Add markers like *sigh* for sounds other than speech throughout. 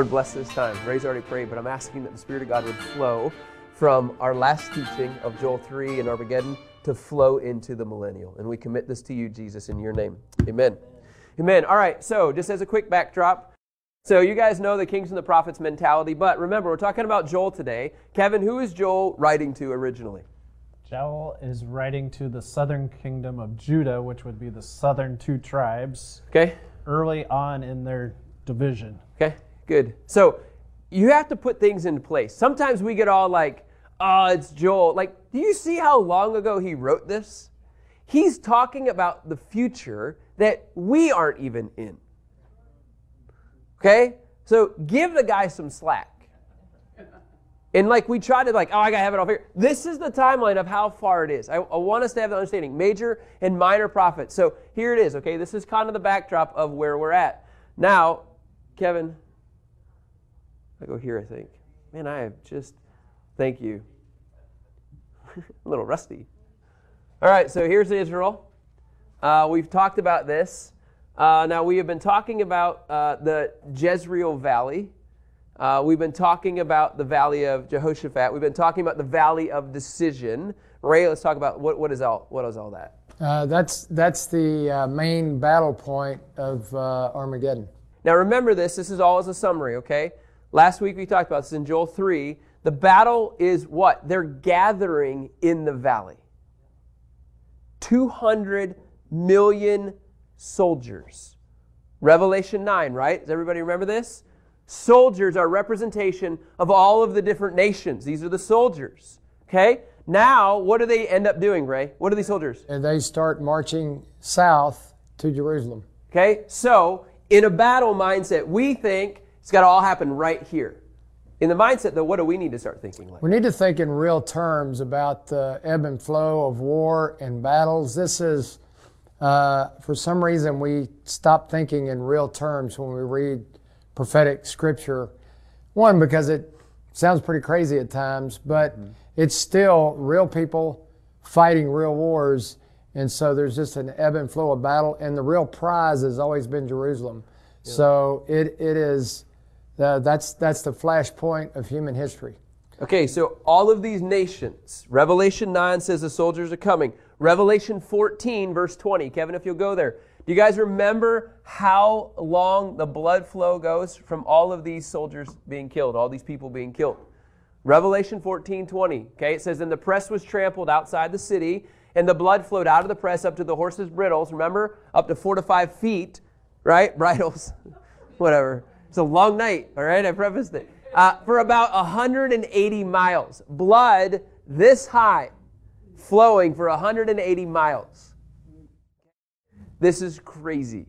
Lord, bless this time. Ray's already prayed, but I'm asking that the Spirit of God would flow from our last teaching of Joel 3 and Armageddon to flow into the millennial. And we commit this to you, Jesus, in your name. Amen. Amen. All right, so just as a quick backdrop, so you guys know the kings and the prophets mentality, but remember, we're talking about Joel today. Kevin, who is Joel writing to originally? Joel is writing to the southern kingdom of Judah, which would be the southern two tribes, Okay. early on in their division. Okay, good. So you have to put things into place. Sometimes we get all like, oh, it's Joel. Like, do you see how long ago he wrote this? He's talking about the future that we aren't even in. Okay? So give the guy some slack. And like we try to like, oh, I gotta have it all here. This is the timeline of how far it is. I, I, want us to have the understanding, major and minor prophets. So here it is, okay? This is kind of the backdrop of where we're at. Now, Kevin, I go here, I think. Man, I have just thank you. *laughs* a little rusty. All right, so here's Israel. Uh, we've talked about this. Uh, now, we have been talking about uh, the Jezreel Valley. Uh, we've been talking about the Valley of Jehoshaphat. We've been talking about the Valley of Decision. Ray, let's talk about what, what, is, all, what is all that? Uh, that's that's the uh, main battle point of uh, Armageddon. Now, remember this. This is all as a summary, okay? Last week we talked about this in Joel 3. The battle is what? They're gathering in the valley. 200 million soldiers. Revelation 9, right? Does everybody remember this? Soldiers are representation of all of the different nations. These are the soldiers. Okay? Now, what do they end up doing, Ray? What are these soldiers? And they start marching south to Jerusalem. Okay? So, in a battle mindset, we think it's got to all happen right here. In the mindset, though, what do we need to start thinking like? We need to think in real terms about the ebb and flow of war and battles. This is, uh, for some reason, we stop thinking in real terms when we read prophetic scripture. One, because it sounds pretty crazy at times, but mm-hmm. it's still real people fighting real wars. And so there's just an ebb and flow of battle, and the real prize has always been Jerusalem. Yeah. So it, it is uh, that's, that's the flashpoint of human history. Okay, so all of these nations, Revelation 9 says the soldiers are coming. Revelation 14, verse 20. Kevin, if you'll go there. Do you guys remember how long the blood flow goes from all of these soldiers being killed, all these people being killed? Revelation 14, 20. Okay, it says, And the press was trampled outside the city, and the blood flowed out of the press up to the horses' bridles. Remember? Up to four to five feet, right? *laughs* Bridles, whatever. It's a long night, all right? I prefaced it. Uh, for about 180 miles. Blood this high flowing for 180 miles. This is crazy.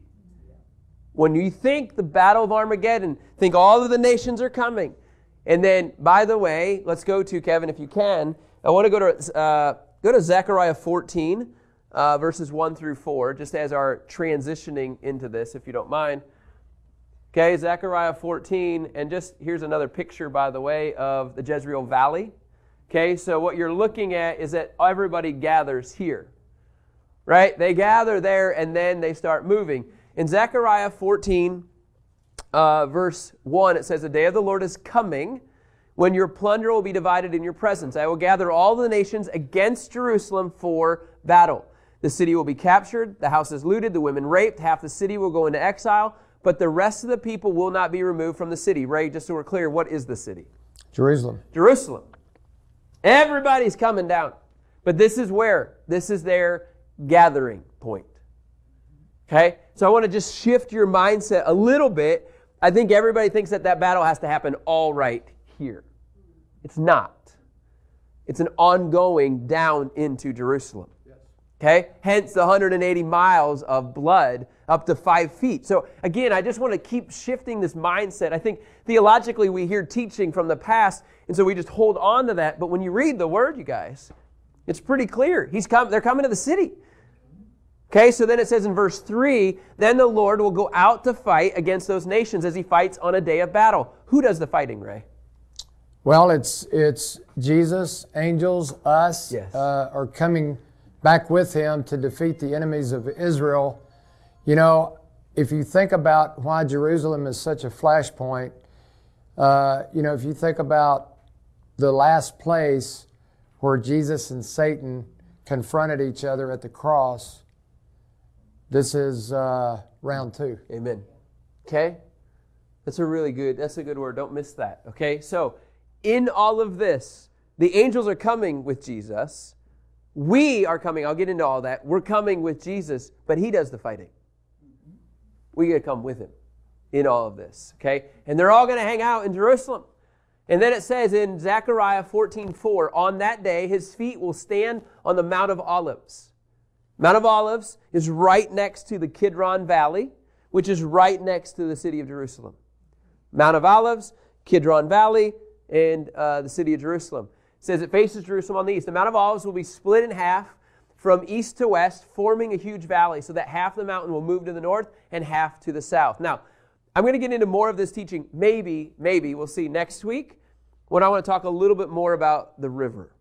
When you think the Battle of Armageddon, think all of the nations are coming. And then, by the way, let's go to, Kevin, if you can. I want to go to, uh, go to Zechariah 14, uh, verses 1 through 4, just as our transitioning into this, if you don't mind. Okay, Zechariah 14, and just here's another picture, by the way, of the Jezreel Valley. Okay, so what you're looking at is that everybody gathers here, right? They gather there and then they start moving. In Zechariah 14, uh, verse 1, it says, The day of the Lord is coming when your plunder will be divided in your presence. I will gather all the nations against Jerusalem for battle. The city will be captured, the houses looted, the women raped, half the city will go into exile but the rest of the people will not be removed from the city. Ray, just so we're clear, what is the city? Jerusalem. Jerusalem. Everybody's coming down. But this is where? This is their gathering point. Okay? So I want to just shift your mindset a little bit. I think everybody thinks that that battle has to happen all right here. It's not. It's an ongoing down into Jerusalem. Okay? Hence the 180 miles of blood up to five feet. So again, I just want to keep shifting this mindset. I think theologically we hear teaching from the past, and so we just hold on to that. But when you read the word, you guys, it's pretty clear. He's come, they're coming to the city. Okay, so then it says in verse 3 then the Lord will go out to fight against those nations as he fights on a day of battle. Who does the fighting, Ray? Well, it's it's Jesus, angels, us yes. uh, are coming back with him to defeat the enemies of Israel. You know, if you think about why Jerusalem is such a flashpoint, Uh, you know, if you think about the last place where Jesus and Satan confronted each other at the cross, this is uh, round two. Amen. Okay? That's a really good, that's a good word. Don't miss that. Okay? So, in all of this, the angels are coming with Jesus. We are coming, I'll get into all that. We're coming with Jesus, but he does the fighting. We got to come with him in all of this. Okay? And they're all going to hang out in Jerusalem. And then it says in Zechariah 14 4, on that day his feet will stand on the Mount of Olives. Mount of Olives is right next to the Kidron Valley, which is right next to the city of Jerusalem. Mount of Olives, Kidron Valley, and uh, the city of Jerusalem. Says it faces Jerusalem on the east. The Mount of Olives will be split in half from east to west, forming a huge valley, so that half the mountain will move to the north and half to the south. Now, I'm going to get into more of this teaching, maybe, maybe, we'll see next week, when I want to talk a little bit more about the river.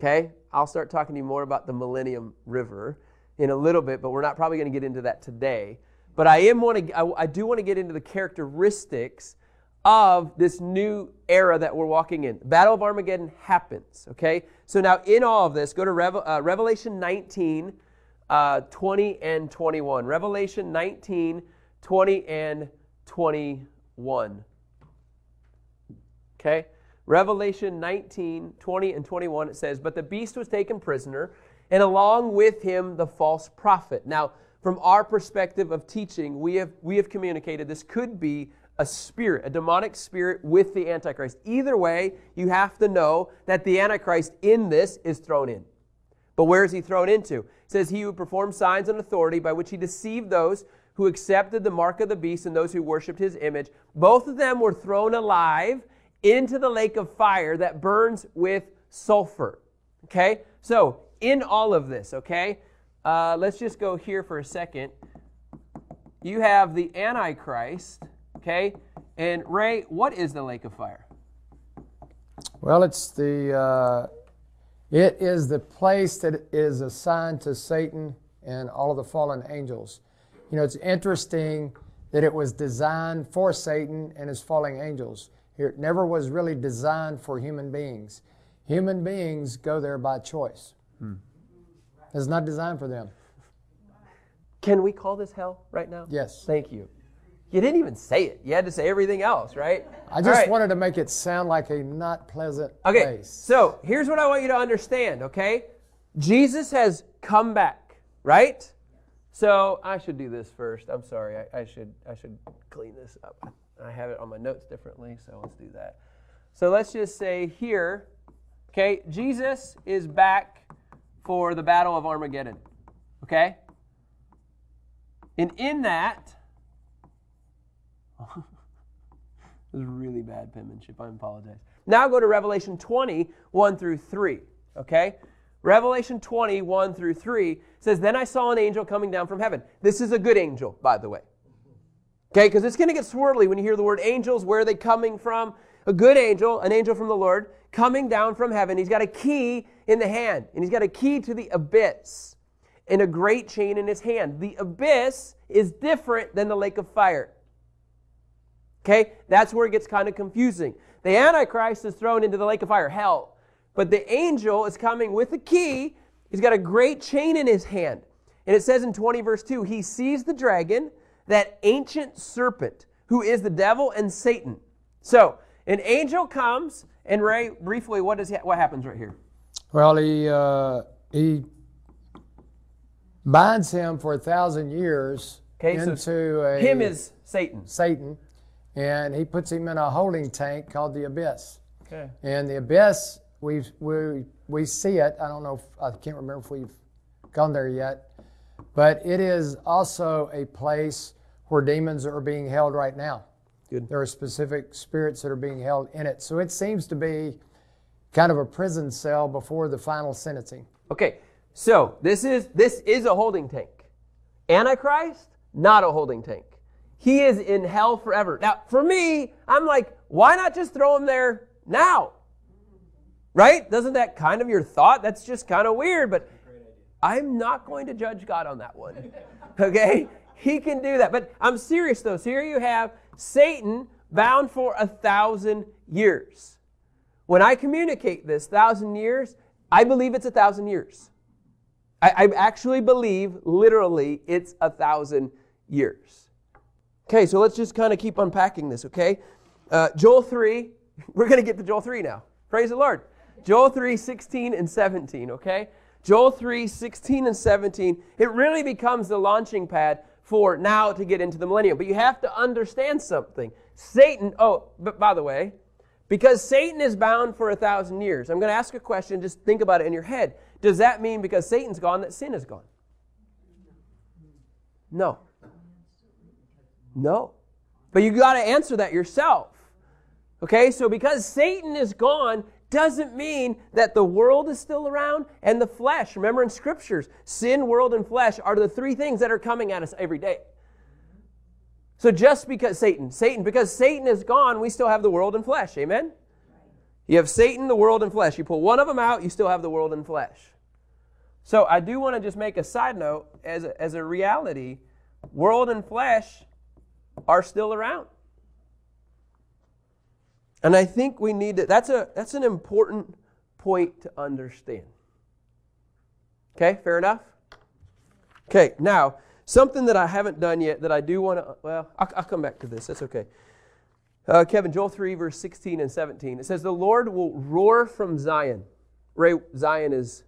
Okay? I'll start talking to you more about the Millennium River in a little bit, but we're not probably going to get into that today. But I am want to, I, I do want to get into the characteristics of this new era that we're walking in. Battle of Armageddon happens, okay? So now in all of this, go to Revel, uh, Revelation 19, uh, 20 and 21. Revelation 19, 20 and 21. Okay? Revelation 19, 20 and 21, it says, But the beast was taken prisoner, and along with him the false prophet. Now, from our perspective of teaching, we have, we have communicated this could be a spirit, a demonic spirit with the Antichrist. Either way, you have to know that the Antichrist in this is thrown in. But where is he thrown into? It says, He who performed signs and authority by which he deceived those who accepted the mark of the beast and those who worshiped his image. Both of them were thrown alive into the lake of fire that burns with sulfur. Okay? So, in all of this, okay, uh, let's just go here for a second. You have the Antichrist, okay? And Ray, what is the lake of fire? Well, it's the uh, it is the place that is assigned to Satan and all of the fallen angels. You know, it's interesting that it was designed for Satan and his fallen angels. It never was really designed for human beings. Human beings go there by choice. Hmm. It's not designed for them. Can we call this hell right now? Yes. Thank you. You didn't even say it. You had to say everything else, right? I just right. wanted to make it sound like a not pleasant okay, place. So here's what I want you to understand, okay? Jesus has come back, right? So I should do this first. I'm sorry. I, I should I should clean this up. I have it on my notes differently, so let's do that. So let's just say here, okay, Jesus is back for the Battle of Armageddon. Okay? And in that, *laughs* this is really bad penmanship. I apologize. Now go to Revelation 20, 1 through 3. Okay? Revelation 20, 1 through 3 says, Then I saw an angel coming down from heaven. This is a good angel, by the way. Okay, because it's going to get swirly when you hear the word angels. Where are they coming from? A good angel, an angel from the Lord, coming down from heaven. He's got a key in the hand, and he's got a key to the abyss and a great chain in his hand. The abyss is different than the lake of fire. Okay, that's where it gets kind of confusing. The Antichrist is thrown into the lake of fire, hell. But the angel is coming with a key. He's got a great chain in his hand. And it says in 20 verse 2 he sees the dragon that ancient serpent who is the devil and Satan. So, an angel comes, and Ray, briefly, what what, is, what happens right here? Well, he, uh, he binds him for a thousand years okay, into so a. Him is Satan. Satan. And he puts him in a holding tank called the abyss. Okay. And the abyss, we we we see it. I don't know. If, I can't remember if we've gone there yet. But it is also a place where demons are being held right now. Good. There are specific spirits that are being held in it. So it seems to be kind of a prison cell before the final sentencing. Okay. So this is this is a holding tank. Antichrist, not a holding tank. He is in hell forever. Now, for me, I'm like, why not just throw him there now? Right? Doesn't that kind of your thought? That's just kind of weird, but I'm not going to judge God on that one. *laughs* Okay? He can do that. But I'm serious though. So here you have Satan bound for a thousand years. When I communicate this thousand years, I believe it's a thousand years. I, I actually believe, literally, it's a thousand years. Okay, so let's just kind of keep unpacking this, okay? Uh, Joel 3, *laughs* we're going to get to Joel 3 now. Praise the Lord. Joel 3, 16 and 17, okay? Joel 3, 16 and 17, it really becomes the launching pad for now to get into the millennium. But you have to understand something. Satan, oh, but by the way, because Satan is bound for a thousand years, I'm going to ask a question, just think about it in your head. Does that mean because Satan's gone that sin is gone? No. No. But you got to answer that yourself. Okay, so because Satan is gone doesn't mean that the world is still around and the flesh. Remember in scriptures, sin, world, and flesh are the three things that are coming at us every day. So just because Satan, Satan, because Satan is gone, we still have the world and flesh. Amen? You have Satan, the world, and flesh. You pull one of them out, you still have the world and flesh. So I do want to just make a side note as a, as a reality world and flesh are still around. And I think we need to, that's, a, that's an important point to understand. Okay, fair enough? Okay, now, something that I haven't done yet that I do want to, well, I'll, I'll, come back to this. That's okay. Uh, Kevin, Joel 3, verse 16 and 17. It says, The Lord will roar from Zion. Ray, Zion is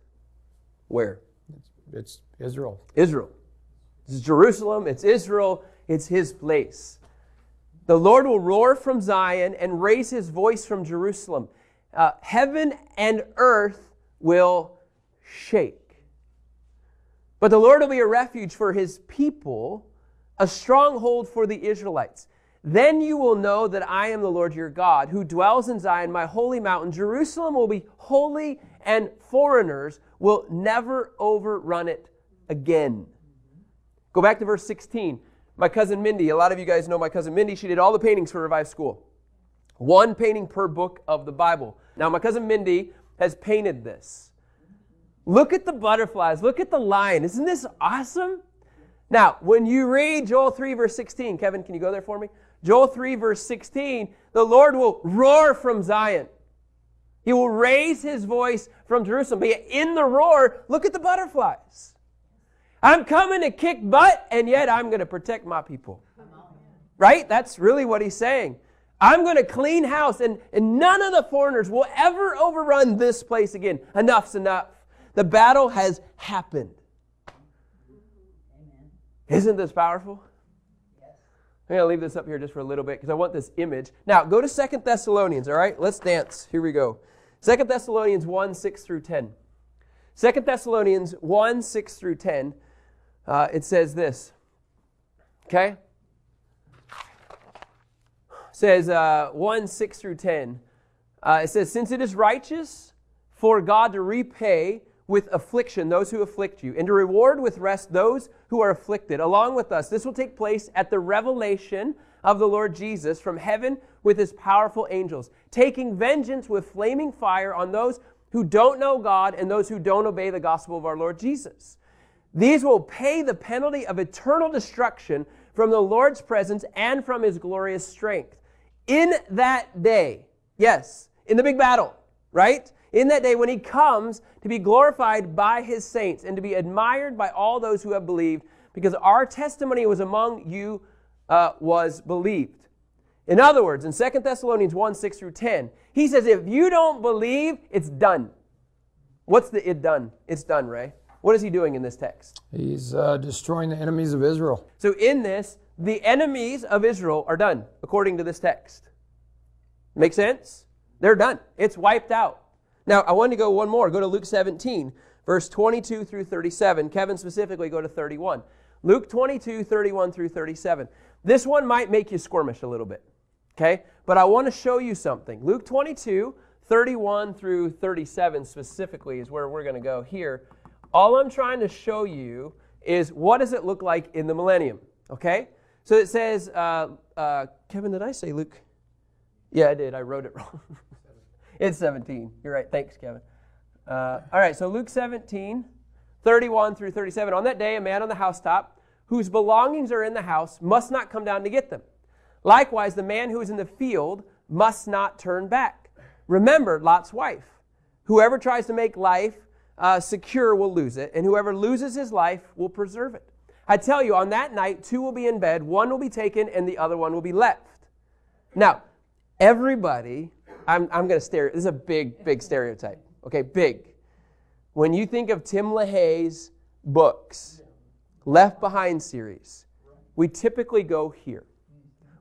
where? It's, it's Israel. Israel. It's Jerusalem, it's Israel, it's his place. The Lord will roar from Zion and raise his voice from Jerusalem. Uh, heaven and earth will shake. But the Lord will be a refuge for his people, a stronghold for the Israelites. Then you will know that I am the Lord your God, who dwells in Zion, my holy mountain. Jerusalem will be holy, and foreigners will never overrun it again. Go back to verse 16. My cousin Mindy, a lot of you guys know my cousin Mindy. She did all the paintings for Revive School. One painting per book of the Bible. Now, my cousin Mindy has painted this. Look at the butterflies. Look at the lion. Isn't this awesome? Now, when you read Joel 3, verse 16, Kevin, can you go there for me? Joel 3, verse 16, the Lord will roar from Zion. He will raise his voice from Jerusalem. But in the roar, look at the butterflies. I'm coming to kick butt, and yet I'm going to protect my people. Right? That's really what he's saying. I'm going to clean house, and, and none of the foreigners will ever overrun this place again. Enough's enough. The battle has happened. Isn't this powerful? Yes. I'm going to leave this up here just for a little bit because I want this image. Now, go to Second Thessalonians, all right? Let's dance. Here we go. Second Thessalonians 1 6 through 10. Second Thessalonians 1 6 through 10 uh, it says this. Okay? It says uh, 1 6 through 10. Uh, it says, Since it is righteous for God to repay with affliction those who afflict you, and to reward with rest those who are afflicted, along with us. This will take place at the revelation of the Lord Jesus from heaven with his powerful angels, taking vengeance with flaming fire on those who don't know God and those who don't obey the gospel of our Lord Jesus. These will pay the penalty of eternal destruction from the Lord's presence and from his glorious strength. In that day, yes, in the big battle, right? In that day when he comes to be glorified by his saints and to be admired by all those who have believed, because our testimony was among you uh, was believed. In other words, in 2 Thessalonians 1 6 through 10, he says, if you don't believe, it's done. What's the it done? It's done, Ray. What is he doing in this text? He's uh, destroying the enemies of Israel. So, in this, the enemies of Israel are done, according to this text. Make sense? They're done. It's wiped out. Now, I want to go one more. Go to Luke 17, verse 22 through 37. Kevin, specifically, go to 31. Luke 22, 31 through 37. This one might make you squirmish a little bit, okay? But I want to show you something. Luke 22, 31 through 37 specifically is where we're going to go here. All I'm trying to show you is what does it look like in the millennium, okay? So it says, uh, uh, Kevin, did I say Luke? Yeah, I did. I wrote it *laughs* wrong. it's 17. You're right. Thanks, Kevin. Uh, all right, so Luke 17, 31 through 37. On that day, a man on the housetop whose belongings are in the house must not come down to get them. Likewise, the man who is in the field must not turn back. Remember Lot's wife. Whoever tries to make life uh, secure will lose it, and whoever loses his life will preserve it. I tell you, on that night, two will be in bed, one will be taken, and the other one will be left. Now, everybody, I'm, I'm going to stare, this is a big, big stereotype. Okay, big. When you think of Tim LaHaye's books, Left Behind series, we typically go here.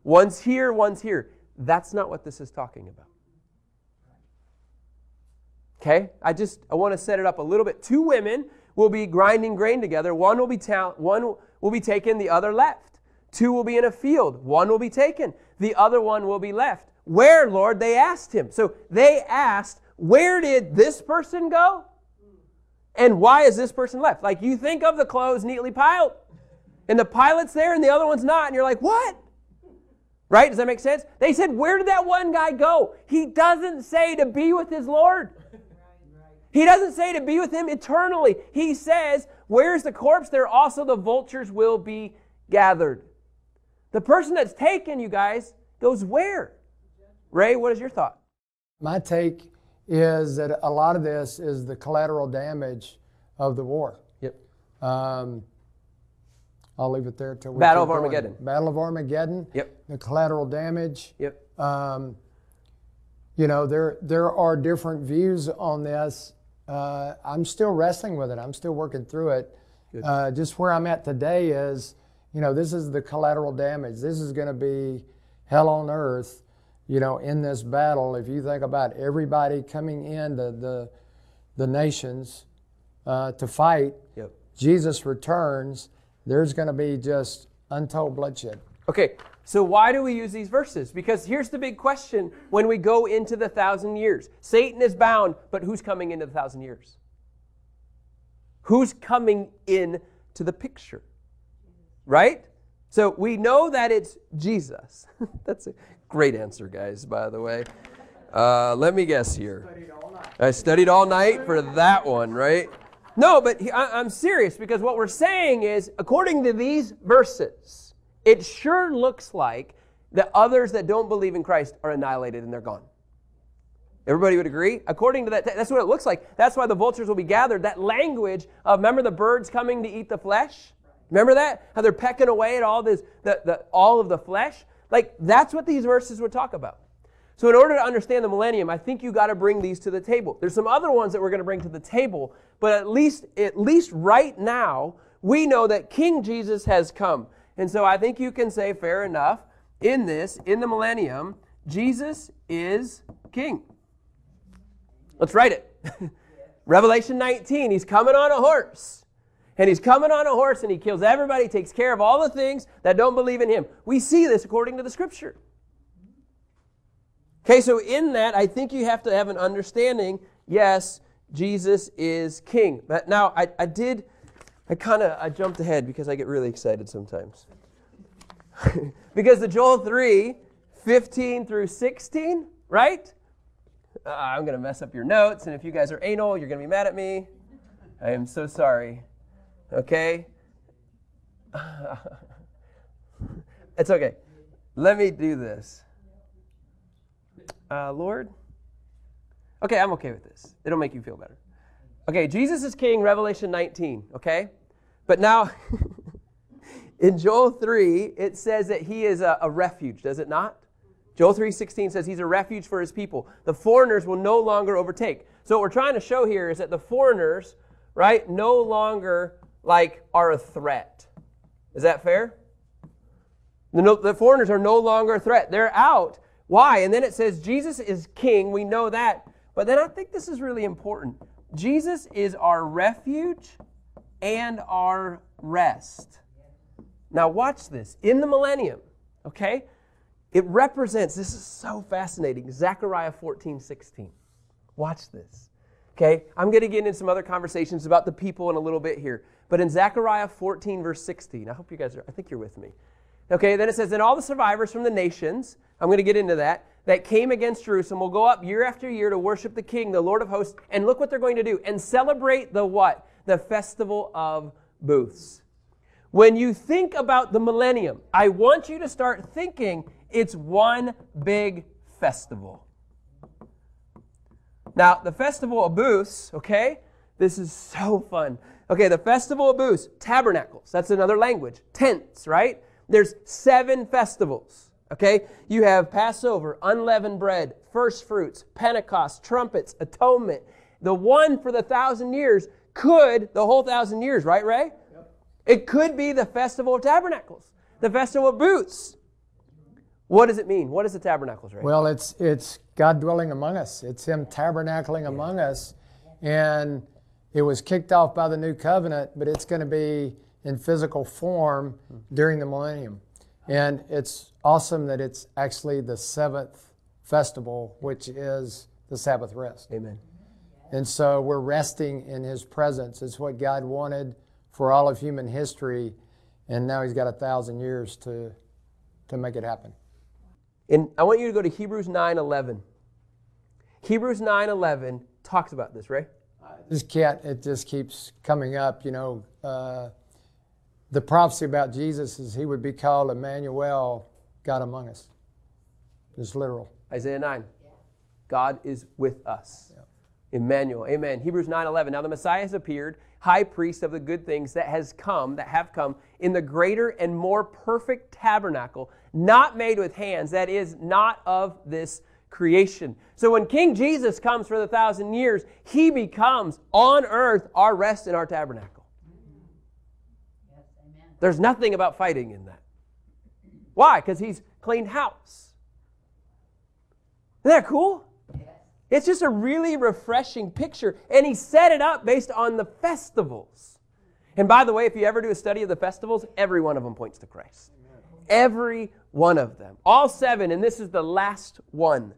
One's here, one's here. That's not what this is talking about. Okay? I just I want to set it up a little bit. Two women will be grinding grain together. One will be ta- one will be taken, the other left. Two will be in a field. One will be taken, the other one will be left. Where, Lord? They asked him. So they asked, Where did this person go? And why is this person left? Like you think of the clothes neatly piled, and the pilot's there and the other one's not, and you're like, What? Right? Does that make sense? They said, Where did that one guy go? He doesn't say to be with his Lord. He doesn't say to be with him eternally. He says, Where's the corpse? There also the vultures will be gathered. The person that's taken, you guys, goes where? Ray, what is your thought? My take is that a lot of this is the collateral damage of the war. Yep. Um, I'll leave it there until we Battle of going. Armageddon. Battle of Armageddon. Yep. The collateral damage. Yep. Um, you know, there there are different views on this. Uh, I'm still wrestling with it. I'm still working through it. Uh, just where I'm at today is, you know, this is the collateral damage. This is going to be hell on earth, you know, in this battle. If you think about everybody coming in the the, the nations uh, to fight, Yep. Jesus returns. There's going to be just untold bloodshed. Okay, so why do we use these verses? Because here's the big question when we go into the thousand years Satan is bound, but who's coming into the thousand years? Who's coming in to the picture? Right? So we know that it's Jesus. *laughs* That's a great answer, guys, by the way. Uh, let me guess here. I studied all night for that one, right? No, but I'm serious because what we're saying is, according to these verses, it sure looks like the others that don't believe in Christ are annihilated and they're gone. Everybody would agree? According to that, that's what it looks like. That's why the vultures will be gathered. That language of, remember the birds coming to eat the flesh? Remember that? How they're pecking away at all this, the, the, all of the flesh? Like, that's what these verses would talk about. So, in order to understand the millennium, I think you got to bring these to the table. There's some other ones that we're going to bring to the table, but at least, at least right now, we know that King Jesus has come. And so I think you can say, fair enough, in this, in the millennium, Jesus is king. Let's write it. *laughs* Revelation 19, he's coming on a horse. And he's coming on a horse and he kills everybody, takes care of all the things that don't believe in him. We see this according to the scripture. Okay, so in that, I think you have to have an understanding yes, Jesus is king. But now, I, I did, I kind of, I jumped ahead because I get really excited sometimes. *laughs* because the Joel 3, 15 through 16, right? Uh, I'm going to mess up your notes, and if you guys are anal, you're going to be mad at me. I am so sorry. Okay? *laughs* it's okay. Let me do this. Uh, Lord? Okay, I'm okay with this. It'll make you feel better. Okay, Jesus is king, Revelation 19, okay? But now, *laughs* in Joel 3, it says that he is a, a refuge, does it not? Joel 3:16 says he's a refuge for his people. The foreigners will no longer overtake. So what we're trying to show here is that the foreigners, right, no longer like are a threat. Is that fair? The, no, the foreigners are no longer a threat. They're out. Why? And then it says Jesus is king. We know that. But then I think this is really important. Jesus is our refuge and our rest. Now, watch this. In the millennium, okay, it represents, this is so fascinating, Zechariah 14, 16. Watch this. Okay, I'm going to get into some other conversations about the people in a little bit here. But in Zechariah 14, verse 16, I hope you guys are, I think you're with me. Okay, then it says, And all the survivors from the nations, I'm going to get into that, that came against Jerusalem will go up year after year to worship the King, the Lord of hosts. And look what they're going to do and celebrate the what? The festival of booths. When you think about the millennium, I want you to start thinking It's one big festival. Now, the Festival of Booths, okay? This is so fun. Okay, the Festival of Booths, tabernacles, that's another language. Tents, right? There's seven festivals, okay? You have Passover, unleavened bread, first fruits, Pentecost, trumpets, atonement. The one for the thousand years could, the whole thousand years, right, Ray? Yep. It could be the Festival of Tabernacles, the Festival of Booths. What does it mean? What is the tabernacles, Ray? Well, it's it's God dwelling among us. It's Him tabernacling yeah. among us, and it was kicked off by the new covenant, but it's going to be in physical form hmm. during the millennium. And it's awesome that it's actually the seventh festival, which is the Sabbath rest. Amen. And so we're resting in His presence. It's what God wanted for all of human history, and now He's got a thousand years to, to make it happen. And I want you to go to Hebrews 9:11. Hebrews 9:11 talks about this, right? This cat, it just keeps coming up. You know, uh, the prophecy about Jesus is he would be called Emmanuel, God among us. It's literal. Isaiah 9. God is with us. Yeah. Emmanuel. Amen. Hebrews 9:11. Now the Messiah has appeared, high priest of the good things that has come, that have come in the greater and more perfect tabernacle, not made with hands, that is not of this creation. So when King Jesus comes for the thousand years, he becomes on earth our rest in our tabernacle. There's nothing about fighting in that. Why? Because he's cleaned house. Isn't that cool? It's just a really refreshing picture. And he set it up based on the festivals. And by the way, if you ever do a study of the festivals, every one of them points to Christ. Every one of them. All seven, and this is the last one.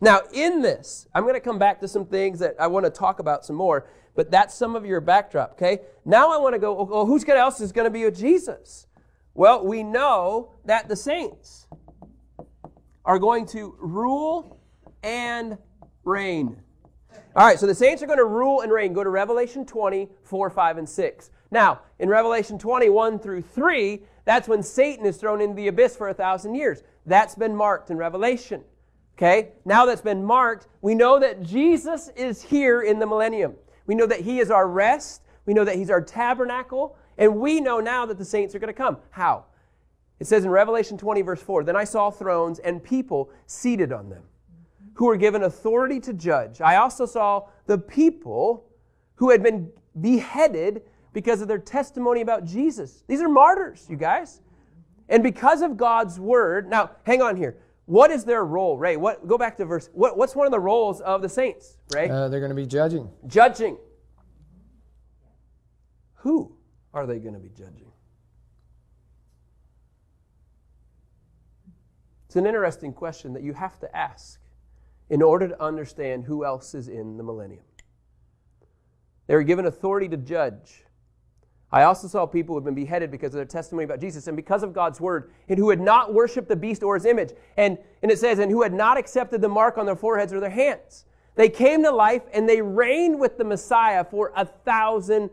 Now, in this, I'm going to come back to some things that I want to talk about some more, but that's some of your backdrop, okay? Now I want to go, well, who's going else is going to be with Jesus? Well, we know that the saints are going to rule and reign. All right, so the saints are going to rule and reign. Go to Revelation 20, 4, 5, and 6. Now, in Revelation 21 through 3, that's when Satan is thrown into the abyss for a thousand years. That's been marked in Revelation. Okay, now that's been marked, we know that Jesus is here in the millennium. We know that He is our rest. We know that He's our tabernacle. And we know now that the saints are going to come. How? It says in Revelation 20, verse 4 Then I saw thrones and people seated on them who were given authority to judge. I also saw the people who had been beheaded because of their testimony about Jesus. These are martyrs, you guys. And because of God's word, now hang on here. What is their role, Ray? What go back to verse. What, what's one of the roles of the saints, Ray? Uh, they're going to be judging. Judging. Who are they going to be judging? It's an interesting question that you have to ask in order to understand who else is in the millennium. They were given authority to judge. I also saw people who had been beheaded because of their testimony about Jesus and because of God's word, and who had not worshiped the beast or his image. And, and it says, and who had not accepted the mark on their foreheads or their hands. They came to life and they reigned with the Messiah for a thousand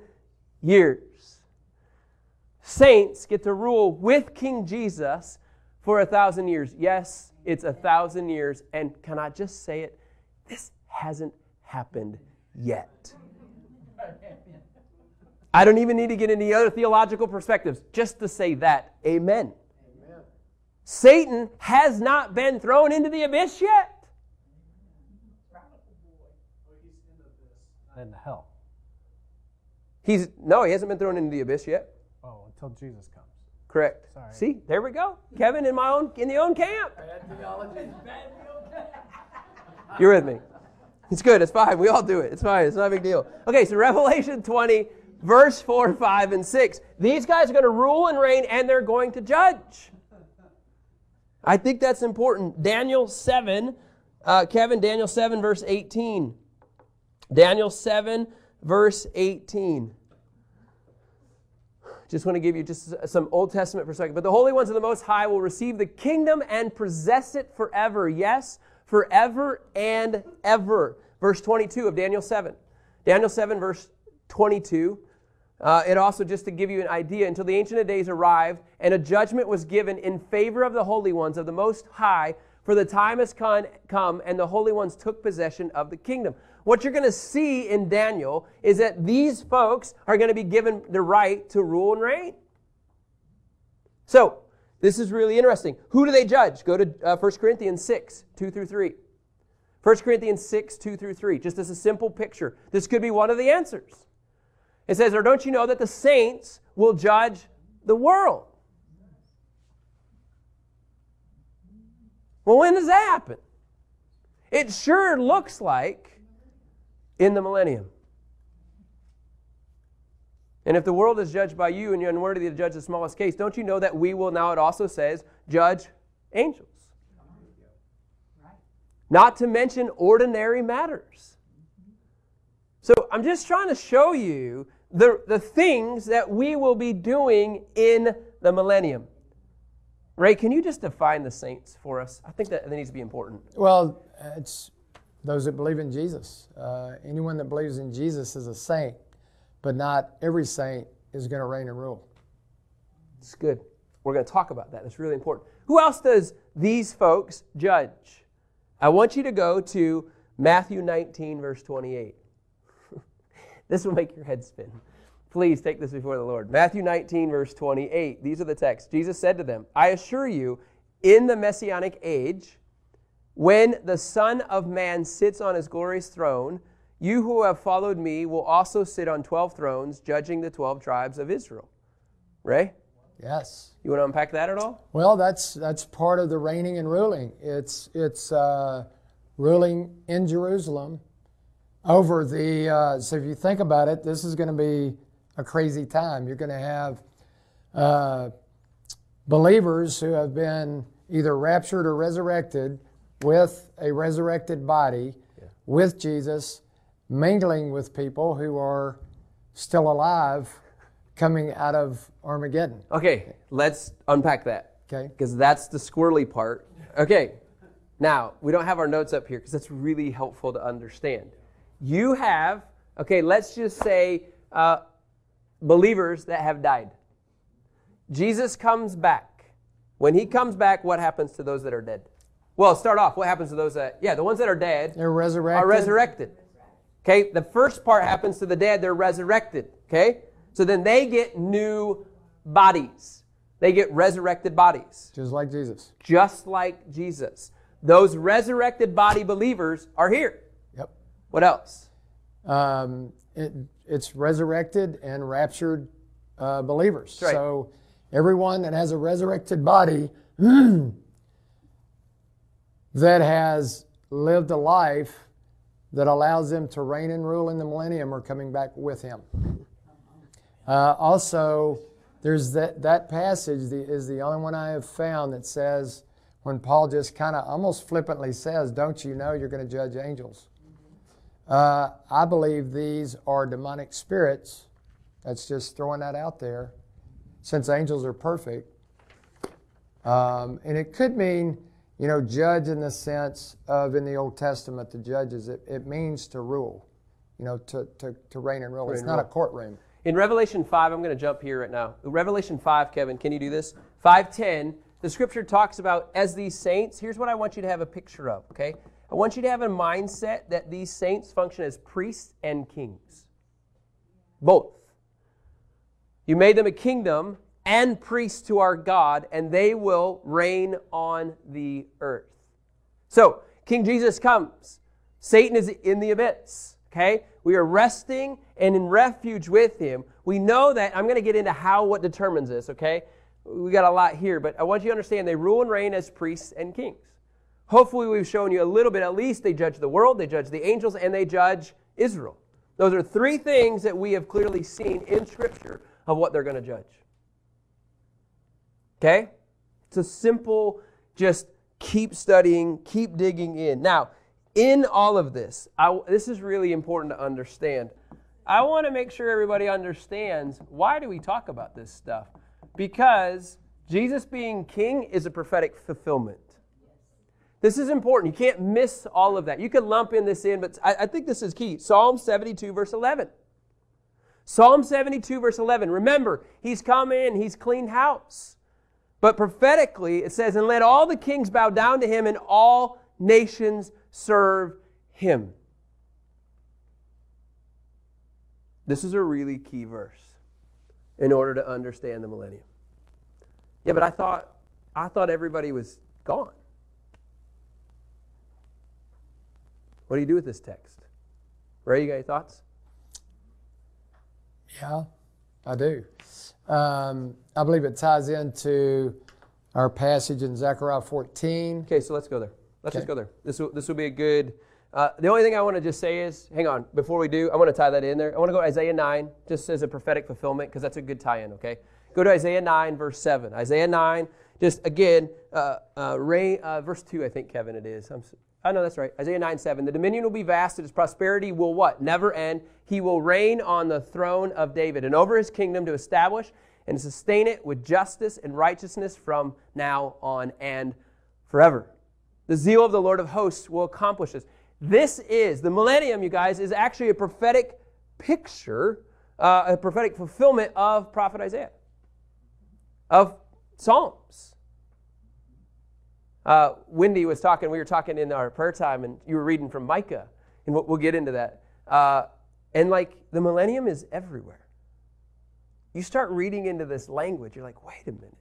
years. Saints get to rule with King Jesus for a thousand years. Yes, it's a thousand years. And can I just say it? This hasn't happened yet. I don't even need to get into other theological perspectives just to say that. Amen. Amen. Satan has not been thrown into the abyss yet. In the hell. He's no, he hasn't been thrown into the abyss yet. Oh, until Jesus comes. Correct. Sorry. See, there we go. Kevin in my own in the own camp. You're with me. It's good. It's fine. We all do it. It's fine. It's not a big deal. Okay, so Revelation 20, verse 4, 5, and 6. These guys are going to rule and reign and they're going to judge. I think that's important. Daniel 7, uh, Kevin, Daniel 7, verse 18. Daniel 7, verse 18. Just want to give you just some Old Testament perspective. But the holy ones of the Most High will receive the kingdom and possess it forever. Yes, forever and ever. Verse 22 of Daniel 7. Daniel 7, verse 22. Uh, it also, just to give you an idea, until the Ancient of Days arrived and a judgment was given in favor of the holy ones of the Most High, for the time has come and the holy ones took possession of the kingdom. What you're going to see in Daniel is that these folks are going to be given the right to rule and reign. So, this is really interesting. Who do they judge? Go to uh, 1 Corinthians 6, 2 through 3. 1 Corinthians 6, 2 through 3. Just as a simple picture. This could be one of the answers. It says, Or don't you know that the saints will judge the world? Well, when does that happen? It sure looks like in the millennium. And if the world is judged by you and you're unworthy to judge the smallest case, don't you know that we will now, it also says, judge angels? Not to mention ordinary matters. So I'm just trying to show you the, the things that we will be doing in the millennium. Ray, can you just define the saints for us? I think that, that needs to be important. Well, it's those that believe in Jesus. Uh, anyone that believes in Jesus is a saint, but not every saint is going to reign and rule. It's good. We're going to talk about that. It's really important. Who else does these folks judge? I want you to go to Matthew 19, verse 28. *laughs* this will make your head spin. Please take this before the Lord. Matthew 19, verse 28. These are the texts. Jesus said to them, I assure you, in the messianic age, when the Son of Man sits on his glorious throne, you who have followed me will also sit on 12 thrones, judging the 12 tribes of Israel. Ray? Yes. You want to unpack that at all? Well, that's that's part of the reigning and ruling. It's it's uh, ruling in Jerusalem over the. Uh, so if you think about it, this is going to be a crazy time. You're going to have uh, believers who have been either raptured or resurrected with a resurrected body, yeah. with Jesus, mingling with people who are still alive coming out of Armageddon. Okay, let's unpack that. Okay. Because that's the squirrely part. Okay, now we don't have our notes up here because that's really helpful to understand. You have, okay, let's just say uh, believers that have died. Jesus comes back. When he comes back, what happens to those that are dead? Well, start off. What happens to those that, yeah, the ones that are dead they're resurrected. are resurrected. Okay, the first part happens to the dead, they're resurrected. Okay, so then they get new bodies. They get resurrected bodies. Just like Jesus. Just like Jesus. Those resurrected body believers are here. What else? Um, it, it's resurrected and raptured uh, believers. Right. So everyone that has a resurrected body *clears throat* that has lived a life that allows them to reign and rule in the millennium are coming back with him. Uh, also, there's that, that passage the, is the only one I have found that says, when Paul just kind of almost flippantly says, Don't you know you're going to judge angels? Uh, I believe these are demonic spirits. That's just throwing that out there, since angels are perfect. Um, and it could mean, you know, judge in the sense of in the Old Testament, the judges, it, it means to rule, you know, to, to, to reign and rule. Reign it's not rule. a courtroom. In Revelation 5, I'm going to jump here right now. Revelation 5, Kevin, can you do this? 510, the scripture talks about as these saints, here's what I want you to have a picture of, okay? I want you to have a mindset that these saints function as priests and kings. Both. You made them a kingdom and priests to our God, and they will reign on the earth. So, King Jesus comes. Satan is in the abyss. Okay? We are resting and in refuge with him. We know that, I'm going to get into how, what determines this, okay? We got a lot here, but I want you to understand they rule and reign as priests and kings. Hopefully, we've shown you a little bit. At least they judge the world, they judge the angels, and they judge Israel. Those are three things that we have clearly seen in Scripture of what they're going to judge. Okay? It's a simple, just keep studying, keep digging in. Now, in all of this, I, this is really important to understand. I want to make sure everybody understands why do we talk about this stuff? Because Jesus being king is a prophetic fulfillment. This is important. You can't miss all of that. You can lump in this in, but I, I think this is key. Psalm 72, verse 11. Psalm 72, verse 11. Remember, he's come in, he's cleaned house. But prophetically, it says, And let all the kings bow down to him, and all nations serve him. This is a really key verse in order to understand the millennium. Yeah, but I thought I thought everybody was gone. What do you do with this text? Ray, you got any thoughts? Yeah, I do. Um, I believe it ties into our passage in Zechariah 14. Okay, so let's go there. Let's Okay. just go there. This will, this will be a good. Uh, the only thing I want to just say is, hang on, before we do, I want to tie that in there. I want to go to Isaiah 9, just as a prophetic fulfillment, because that's a good tie in, okay? Go to Isaiah 9, verse 7. Isaiah 9, just again, uh, uh, Ray, uh, verse 2, I think, Kevin, it is. I'm, I know that's right. Isaiah 9, 7. The dominion will be vast, and his prosperity will what? Never end. He will reign on the throne of David and over his kingdom to establish and sustain it with justice and righteousness from now on and forever. The zeal of the Lord of hosts will accomplish this. This is, the millennium, you guys, is actually a prophetic picture, uh, a prophetic fulfillment of prophet Isaiah, of Psalms. Uh, Wendy was talking, we were talking in our prayer time, and you were reading from Micah, and we'll, we'll get into that. Uh, and like, the millennium is everywhere. You start reading into this language, you're like, wait a minute.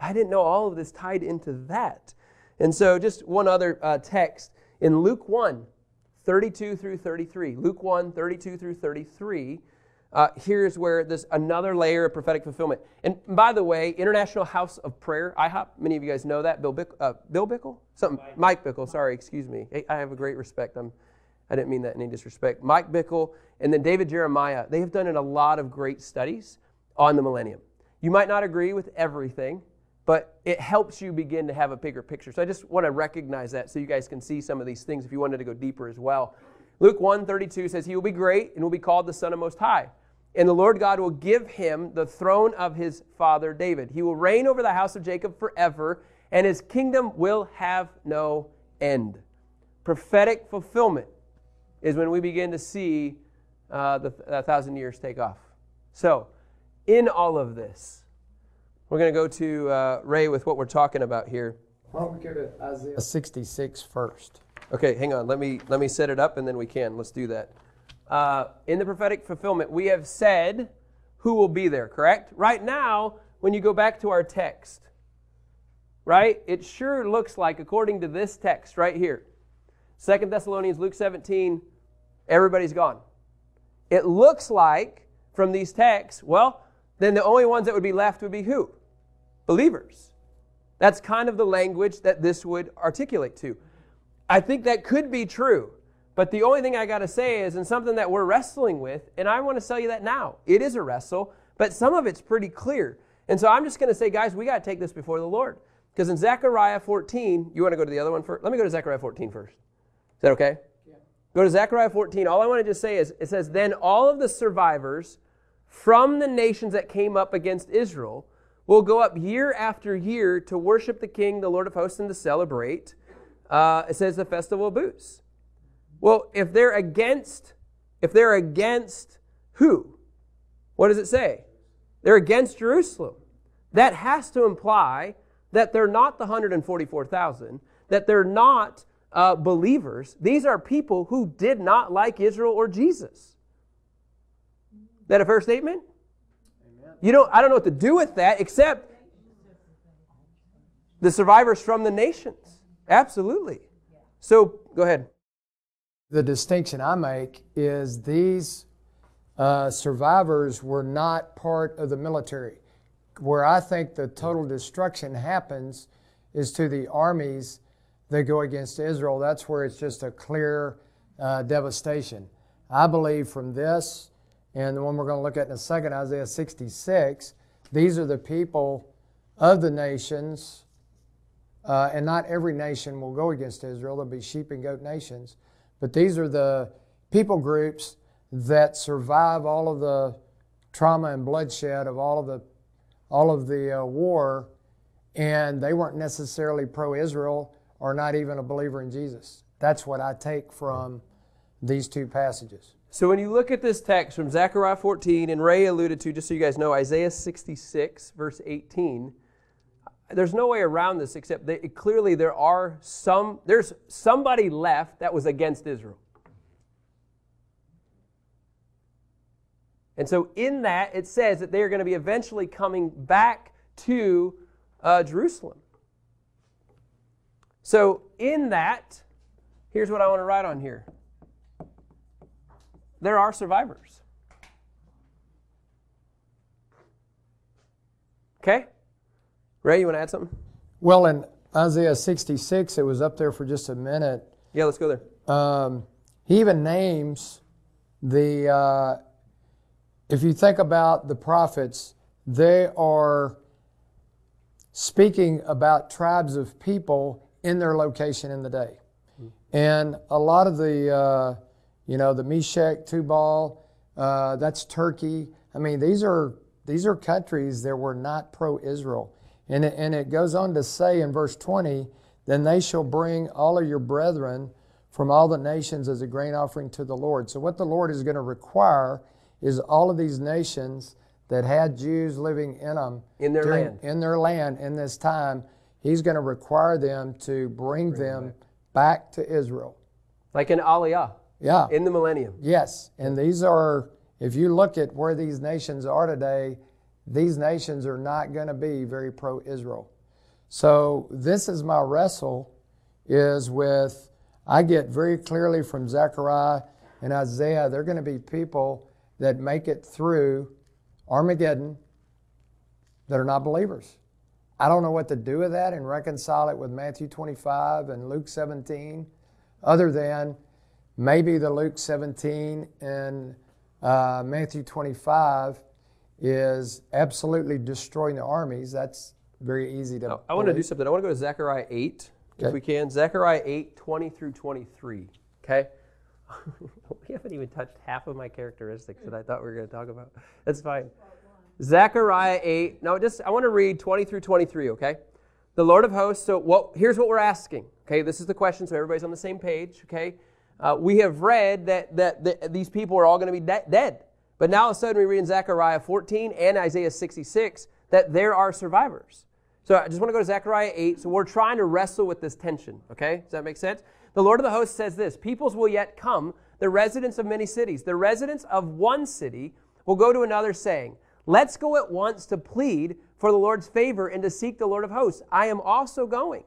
I didn't know all of this tied into that. And so, just one other uh, text in Luke 1, 32 through 33. Luke 1, 32 through 33. Uh, here's where there's another layer of prophetic fulfillment. And by the way, International House of Prayer, IHOP, many of you guys know that. Bill, Bick, uh, Bill Bickle? Something, Mike Bickle, sorry, excuse me. I have a great respect. I'm, I didn't mean that in any disrespect. Mike Bickle and then David Jeremiah, they have done a lot of great studies on the millennium. You might not agree with everything, but it helps you begin to have a bigger picture. So I just want to recognize that so you guys can see some of these things if you wanted to go deeper as well. Luke 1:32 says he will be great and will be called the son of most high. And the Lord God will give him the throne of his father David. He will reign over the house of Jacob forever, and his kingdom will have no end. Prophetic fulfillment is when we begin to see uh, the a thousand years take off. So, in all of this, we're going to go to uh, Ray with what we're talking about here. Why don't we go to Isaiah 66 first? Okay, hang on. Let me let me set it up, and then we can. Let's do that. Uh, in the prophetic fulfillment, we have said who will be there. Correct. Right now, when you go back to our text, right, it sure looks like, according to this text right here, Second Thessalonians, Luke 17, everybody's gone. It looks like from these texts, well, then the only ones that would be left would be who? Believers. That's kind of the language that this would articulate to. I think that could be true. But the only thing I got to say is, and something that we're wrestling with, and I want to tell you that now. It is a wrestle, but some of it's pretty clear. And so I'm just going to say, guys, we got to take this before the Lord. Because in Zechariah 14, you want to go to the other one first? Let me go to Zechariah 14 first. Is that okay? Yeah. Go to Zechariah 14. All I want to just say is it says, Then all of the survivors from the nations that came up against Israel will go up year after year to worship the King, the Lord of hosts, and to celebrate. Uh, it says the festival of booths. Well, if they're against, if they're against who? What does it say? They're against Jerusalem. That has to imply that they're not the 144,000, that they're not uh, believers. These are people who did not like Israel or Jesus. That a fair statement? You don't. I don't know what to do with that except the survivors from the nations. Absolutely. So go ahead. The distinction I make is these uh, survivors were not part of the military. Where I think the total destruction happens is to the armies that go against Israel. That's where it's just a clear uh, devastation. I believe from this and the one we're going to look at in a second, Isaiah 66, these are the people of the nations uh, and not every nation will go against Israel. There'll be sheep and goat nations. But these are the people groups that survive all of the trauma and bloodshed of all of the, all of the uh, war, and they weren't necessarily pro Israel or not even a believer in Jesus. That's what I take from these two passages. So when you look at this text from Zechariah 14, and Ray alluded to, just so you guys know, Isaiah 66, verse 18, there's no way around this except that clearly there are some, there's somebody left that was against Israel. And so in that, it says that they are going to be eventually coming back to uh, Jerusalem. So in that, here's what I want to write on here there are survivors. Okay? Ray, you want to add something? Well, in Isaiah 66, it was up there for just a minute. Yeah, let's go there. Um, he even names the, uh, if you think about the prophets, they are speaking about tribes of people in their location in the day. And a lot of the, uh, you know, the Meshech, Tubal, uh, that's Turkey. I mean, these are these are countries that were not pro-Israel. And it, and it goes on to say in verse 20, then they shall bring all of your brethren from all the nations as a grain offering to the Lord. So what the Lord is going to require is all of these nations that had Jews living in them in their during, land in their land in this time, He's going to require them to bring, bring them back. back to Israel, like an aliyah. Yeah. In the millennium. Yes. And these are, if you look at where these nations are today, these nations are not going to be very pro Israel. So this is my wrestle is with, I get very clearly from Zechariah and Isaiah, they're going to be people that make it through Armageddon that are not believers. I don't know what to do with that and reconcile it with Matthew 25 and Luke 17, other than Maybe the Luke 17 and uh, Matthew 25 is absolutely destroying the armies. That's very easy to. I want to do something. I want to go to Zechariah 8, okay. if we can. Zechariah 8, 20 through 23. Okay? *laughs* we haven't even touched half of my characteristics that I thought we were going to talk about. That's fine. Zechariah 8. Now, just I want to read 20 through 23, okay? The Lord of hosts, so what here's what we're asking. Okay, this is the question, so everybody's on the same page, okay? Uh, we have read that, that, that, these people are all going to be de- dead. But now all of a sudden we read in Zechariah 14 and Isaiah 66 that there are survivors. So I just want to go to Zechariah 8. So we're trying to wrestle with this tension. Okay? Does that make sense? The Lord of the hosts says this Peoples will yet come, the residents of many cities. The residents of one city will go to another, saying, Let's go at once to plead for the Lord's favor and to seek the Lord of hosts. I am also going.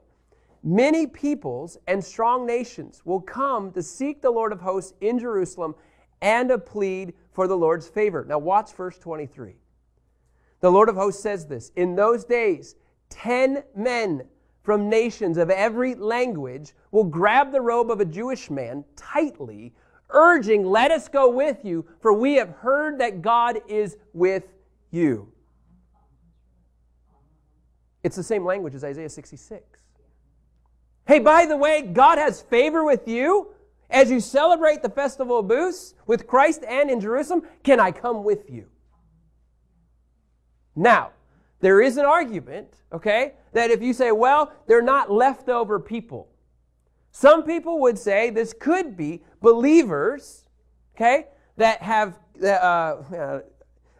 Many peoples and strong nations will come to seek the Lord of hosts in Jerusalem and to plead for the Lord's favor. Now, watch verse 23. The Lord of hosts says this In those days, ten men from nations of every language will grab the robe of a Jewish man tightly, urging, Let us go with you, for we have heard that God is with you. It's the same language as Isaiah 66. Hey, by the way, God has favor with you as you celebrate the festival of booths with Christ and in Jerusalem. Can I come with you? Now, there is an argument, okay, that if you say, well, they're not leftover people. Some people would say this could be believers, okay, that have, uh, uh,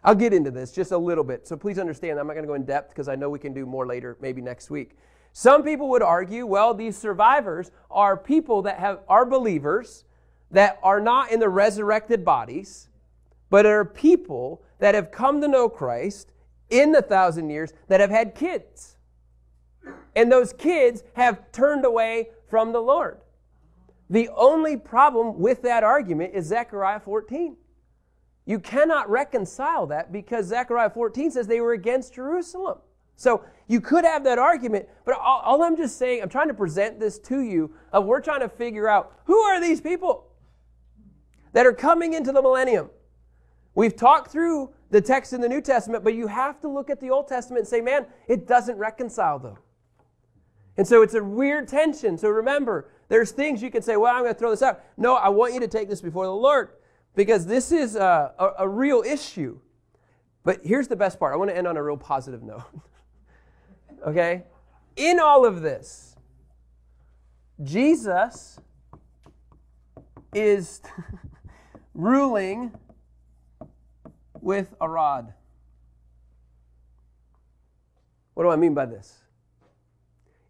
I'll get into this just a little bit. So please understand, I'm not going to go in depth because I know we can do more later, maybe next week. Some people would argue, well, these survivors are people that have are believers that are not in the resurrected bodies, but are people that have come to know Christ in the thousand years that have had kids. And those kids have turned away from the Lord. The only problem with that argument is Zechariah 14. You cannot reconcile that because Zechariah 14 says they were against Jerusalem. So you could have that argument, but all, all, I'm just saying, I'm trying to present this to you of we're trying to figure out who are these people that are coming into the millennium. We've talked through the text in the New Testament, but you have to look at the Old Testament and say, man, it doesn't reconcile though. And so it's a weird tension. So remember, there's things you can say, well, I'm going to throw this out. No, I want you to take this before the Lord because this is a, a, a real issue. But here's the best part. I want to end on a real positive note. *laughs* Okay? In all of this, Jesus is *laughs* ruling with a rod. What do I mean by this?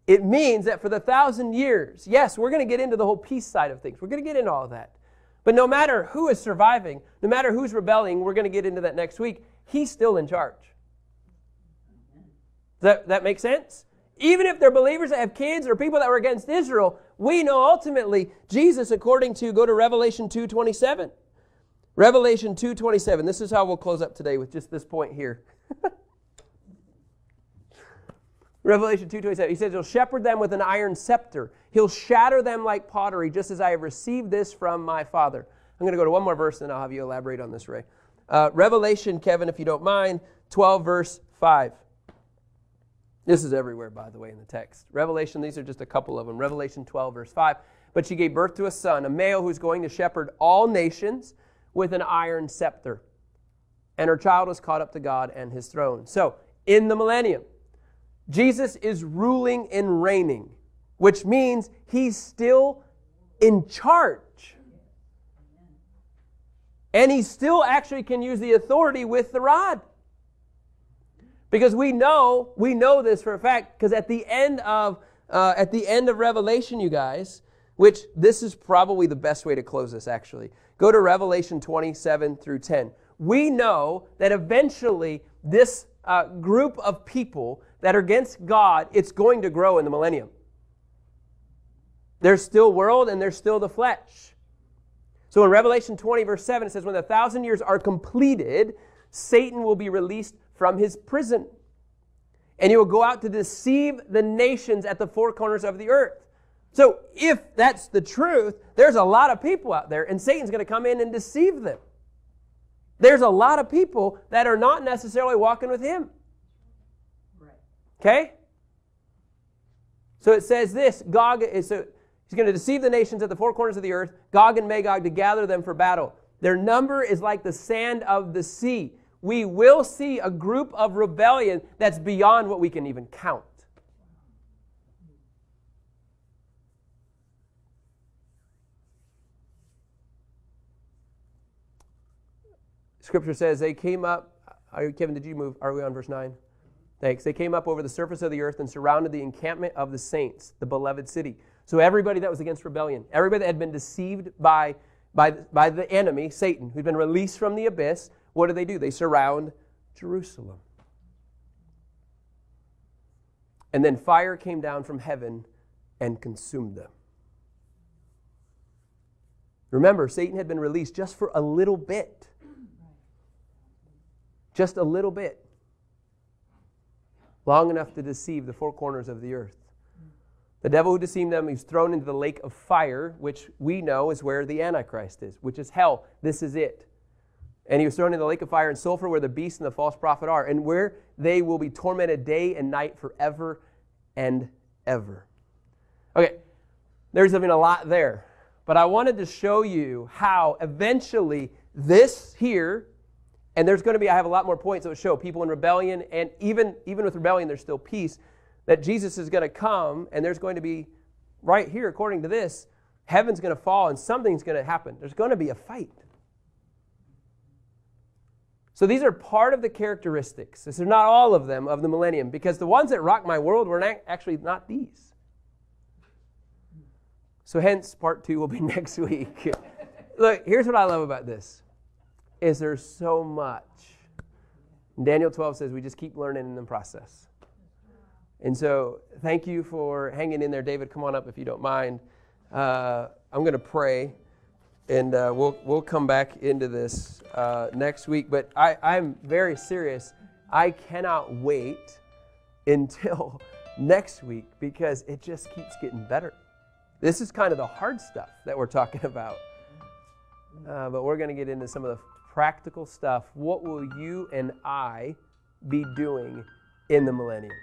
It means that for the thousand years, yes, we're going to get into the whole peace side of things. We're going to get into all that. But no matter who is surviving, no matter who's rebelling, we're going to get into that next week, he's still in charge. That, that make sense? Even if they're believers that have kids or people that were against Israel, we know ultimately Jesus, according to, go to Revelation 2.27. Revelation 2.27. This is how we'll close up today with just this point here. *laughs* Revelation 2.27. He says, He'll shepherd them with an iron scepter. He'll shatter them like pottery, just as I have received this from my Father. I'm going to go to one more verse, and I'll have you elaborate on this, Ray. Uh, Revelation, Kevin, if you don't mind, 12, verse 5. This is everywhere, by the way, in the text. Revelation, these are just a couple of them. Revelation 12, verse 5. But she gave birth to a son, a male who's going to shepherd all nations with an iron scepter. And her child was caught up to God and his throne. So, in the millennium, Jesus is ruling and reigning, which means he's still in charge. And he still actually can use the authority with the rod. Because we know, we know this for a fact, because at the end of uh, at the end of Revelation, you guys, which this is probably the best way to close this actually. Go to Revelation 27 through 10. We know that eventually this uh, group of people that are against God, it's going to grow in the millennium. There's still world and there's still the flesh. So in Revelation 20, verse 7, it says, When the thousand years are completed, Satan will be released from his prison. And he will go out to deceive the nations at the four corners of the earth. So if that's the truth, there's a lot of people out there, and Satan's going to come in and deceive them. There's a lot of people that are not necessarily walking with him. Okay? So it says this Gog is so he's going to deceive the nations at the four corners of the earth, Gog and Magog to gather them for battle. Their number is like the sand of the sea. We will see a group of rebellion that's beyond what we can even count. Scripture says they came up. Are you, Kevin, did you move? Are we on verse 9? Thanks. They came up over the surface of the earth and surrounded the encampment of the saints, the beloved city. So everybody that was against rebellion, everybody that had been deceived by, by, by the enemy, Satan, who'd been released from the abyss, what do they do? They surround Jerusalem. And then fire came down from heaven and consumed them. Remember, Satan had been released just for a little bit. Just a little bit long enough to deceive the four corners of the earth. The devil who deceived them, he's thrown into the lake of fire, which we know is where the Antichrist is, which is hell. This is it. And he was thrown into the lake of fire and sulfur where the beast and the false prophet are, and where they will be tormented day and night forever and ever. Okay, there's been a lot there, but I wanted to show you how eventually this here and there's going to be, I have a lot more points that would show people in rebellion, and even, even with rebellion, there's still peace, that Jesus is going to come, and there's going to be, right here, according to this, heaven's going to fall, and something's going to happen. There's going to be a fight. So these are part of the characteristics. This are not all of them of the millennium, because the ones that rock my world were actually not these. So hence, part two will be *laughs* next week. Look, here's what I love about this is there's so much. Daniel 12 says we just keep learning in the process. And so, thank you for hanging in there. David, come on up if you don't mind. Uh, I'm going to pray, and uh, we'll, we'll come back into this uh, next week. But I, I'm very serious. I cannot wait until *laughs* next week because it just keeps getting better. This is kind of the hard stuff that we're talking *laughs* about. Uh, but we're going to get into some of the practical stuff. What will you and I be doing in the millennium?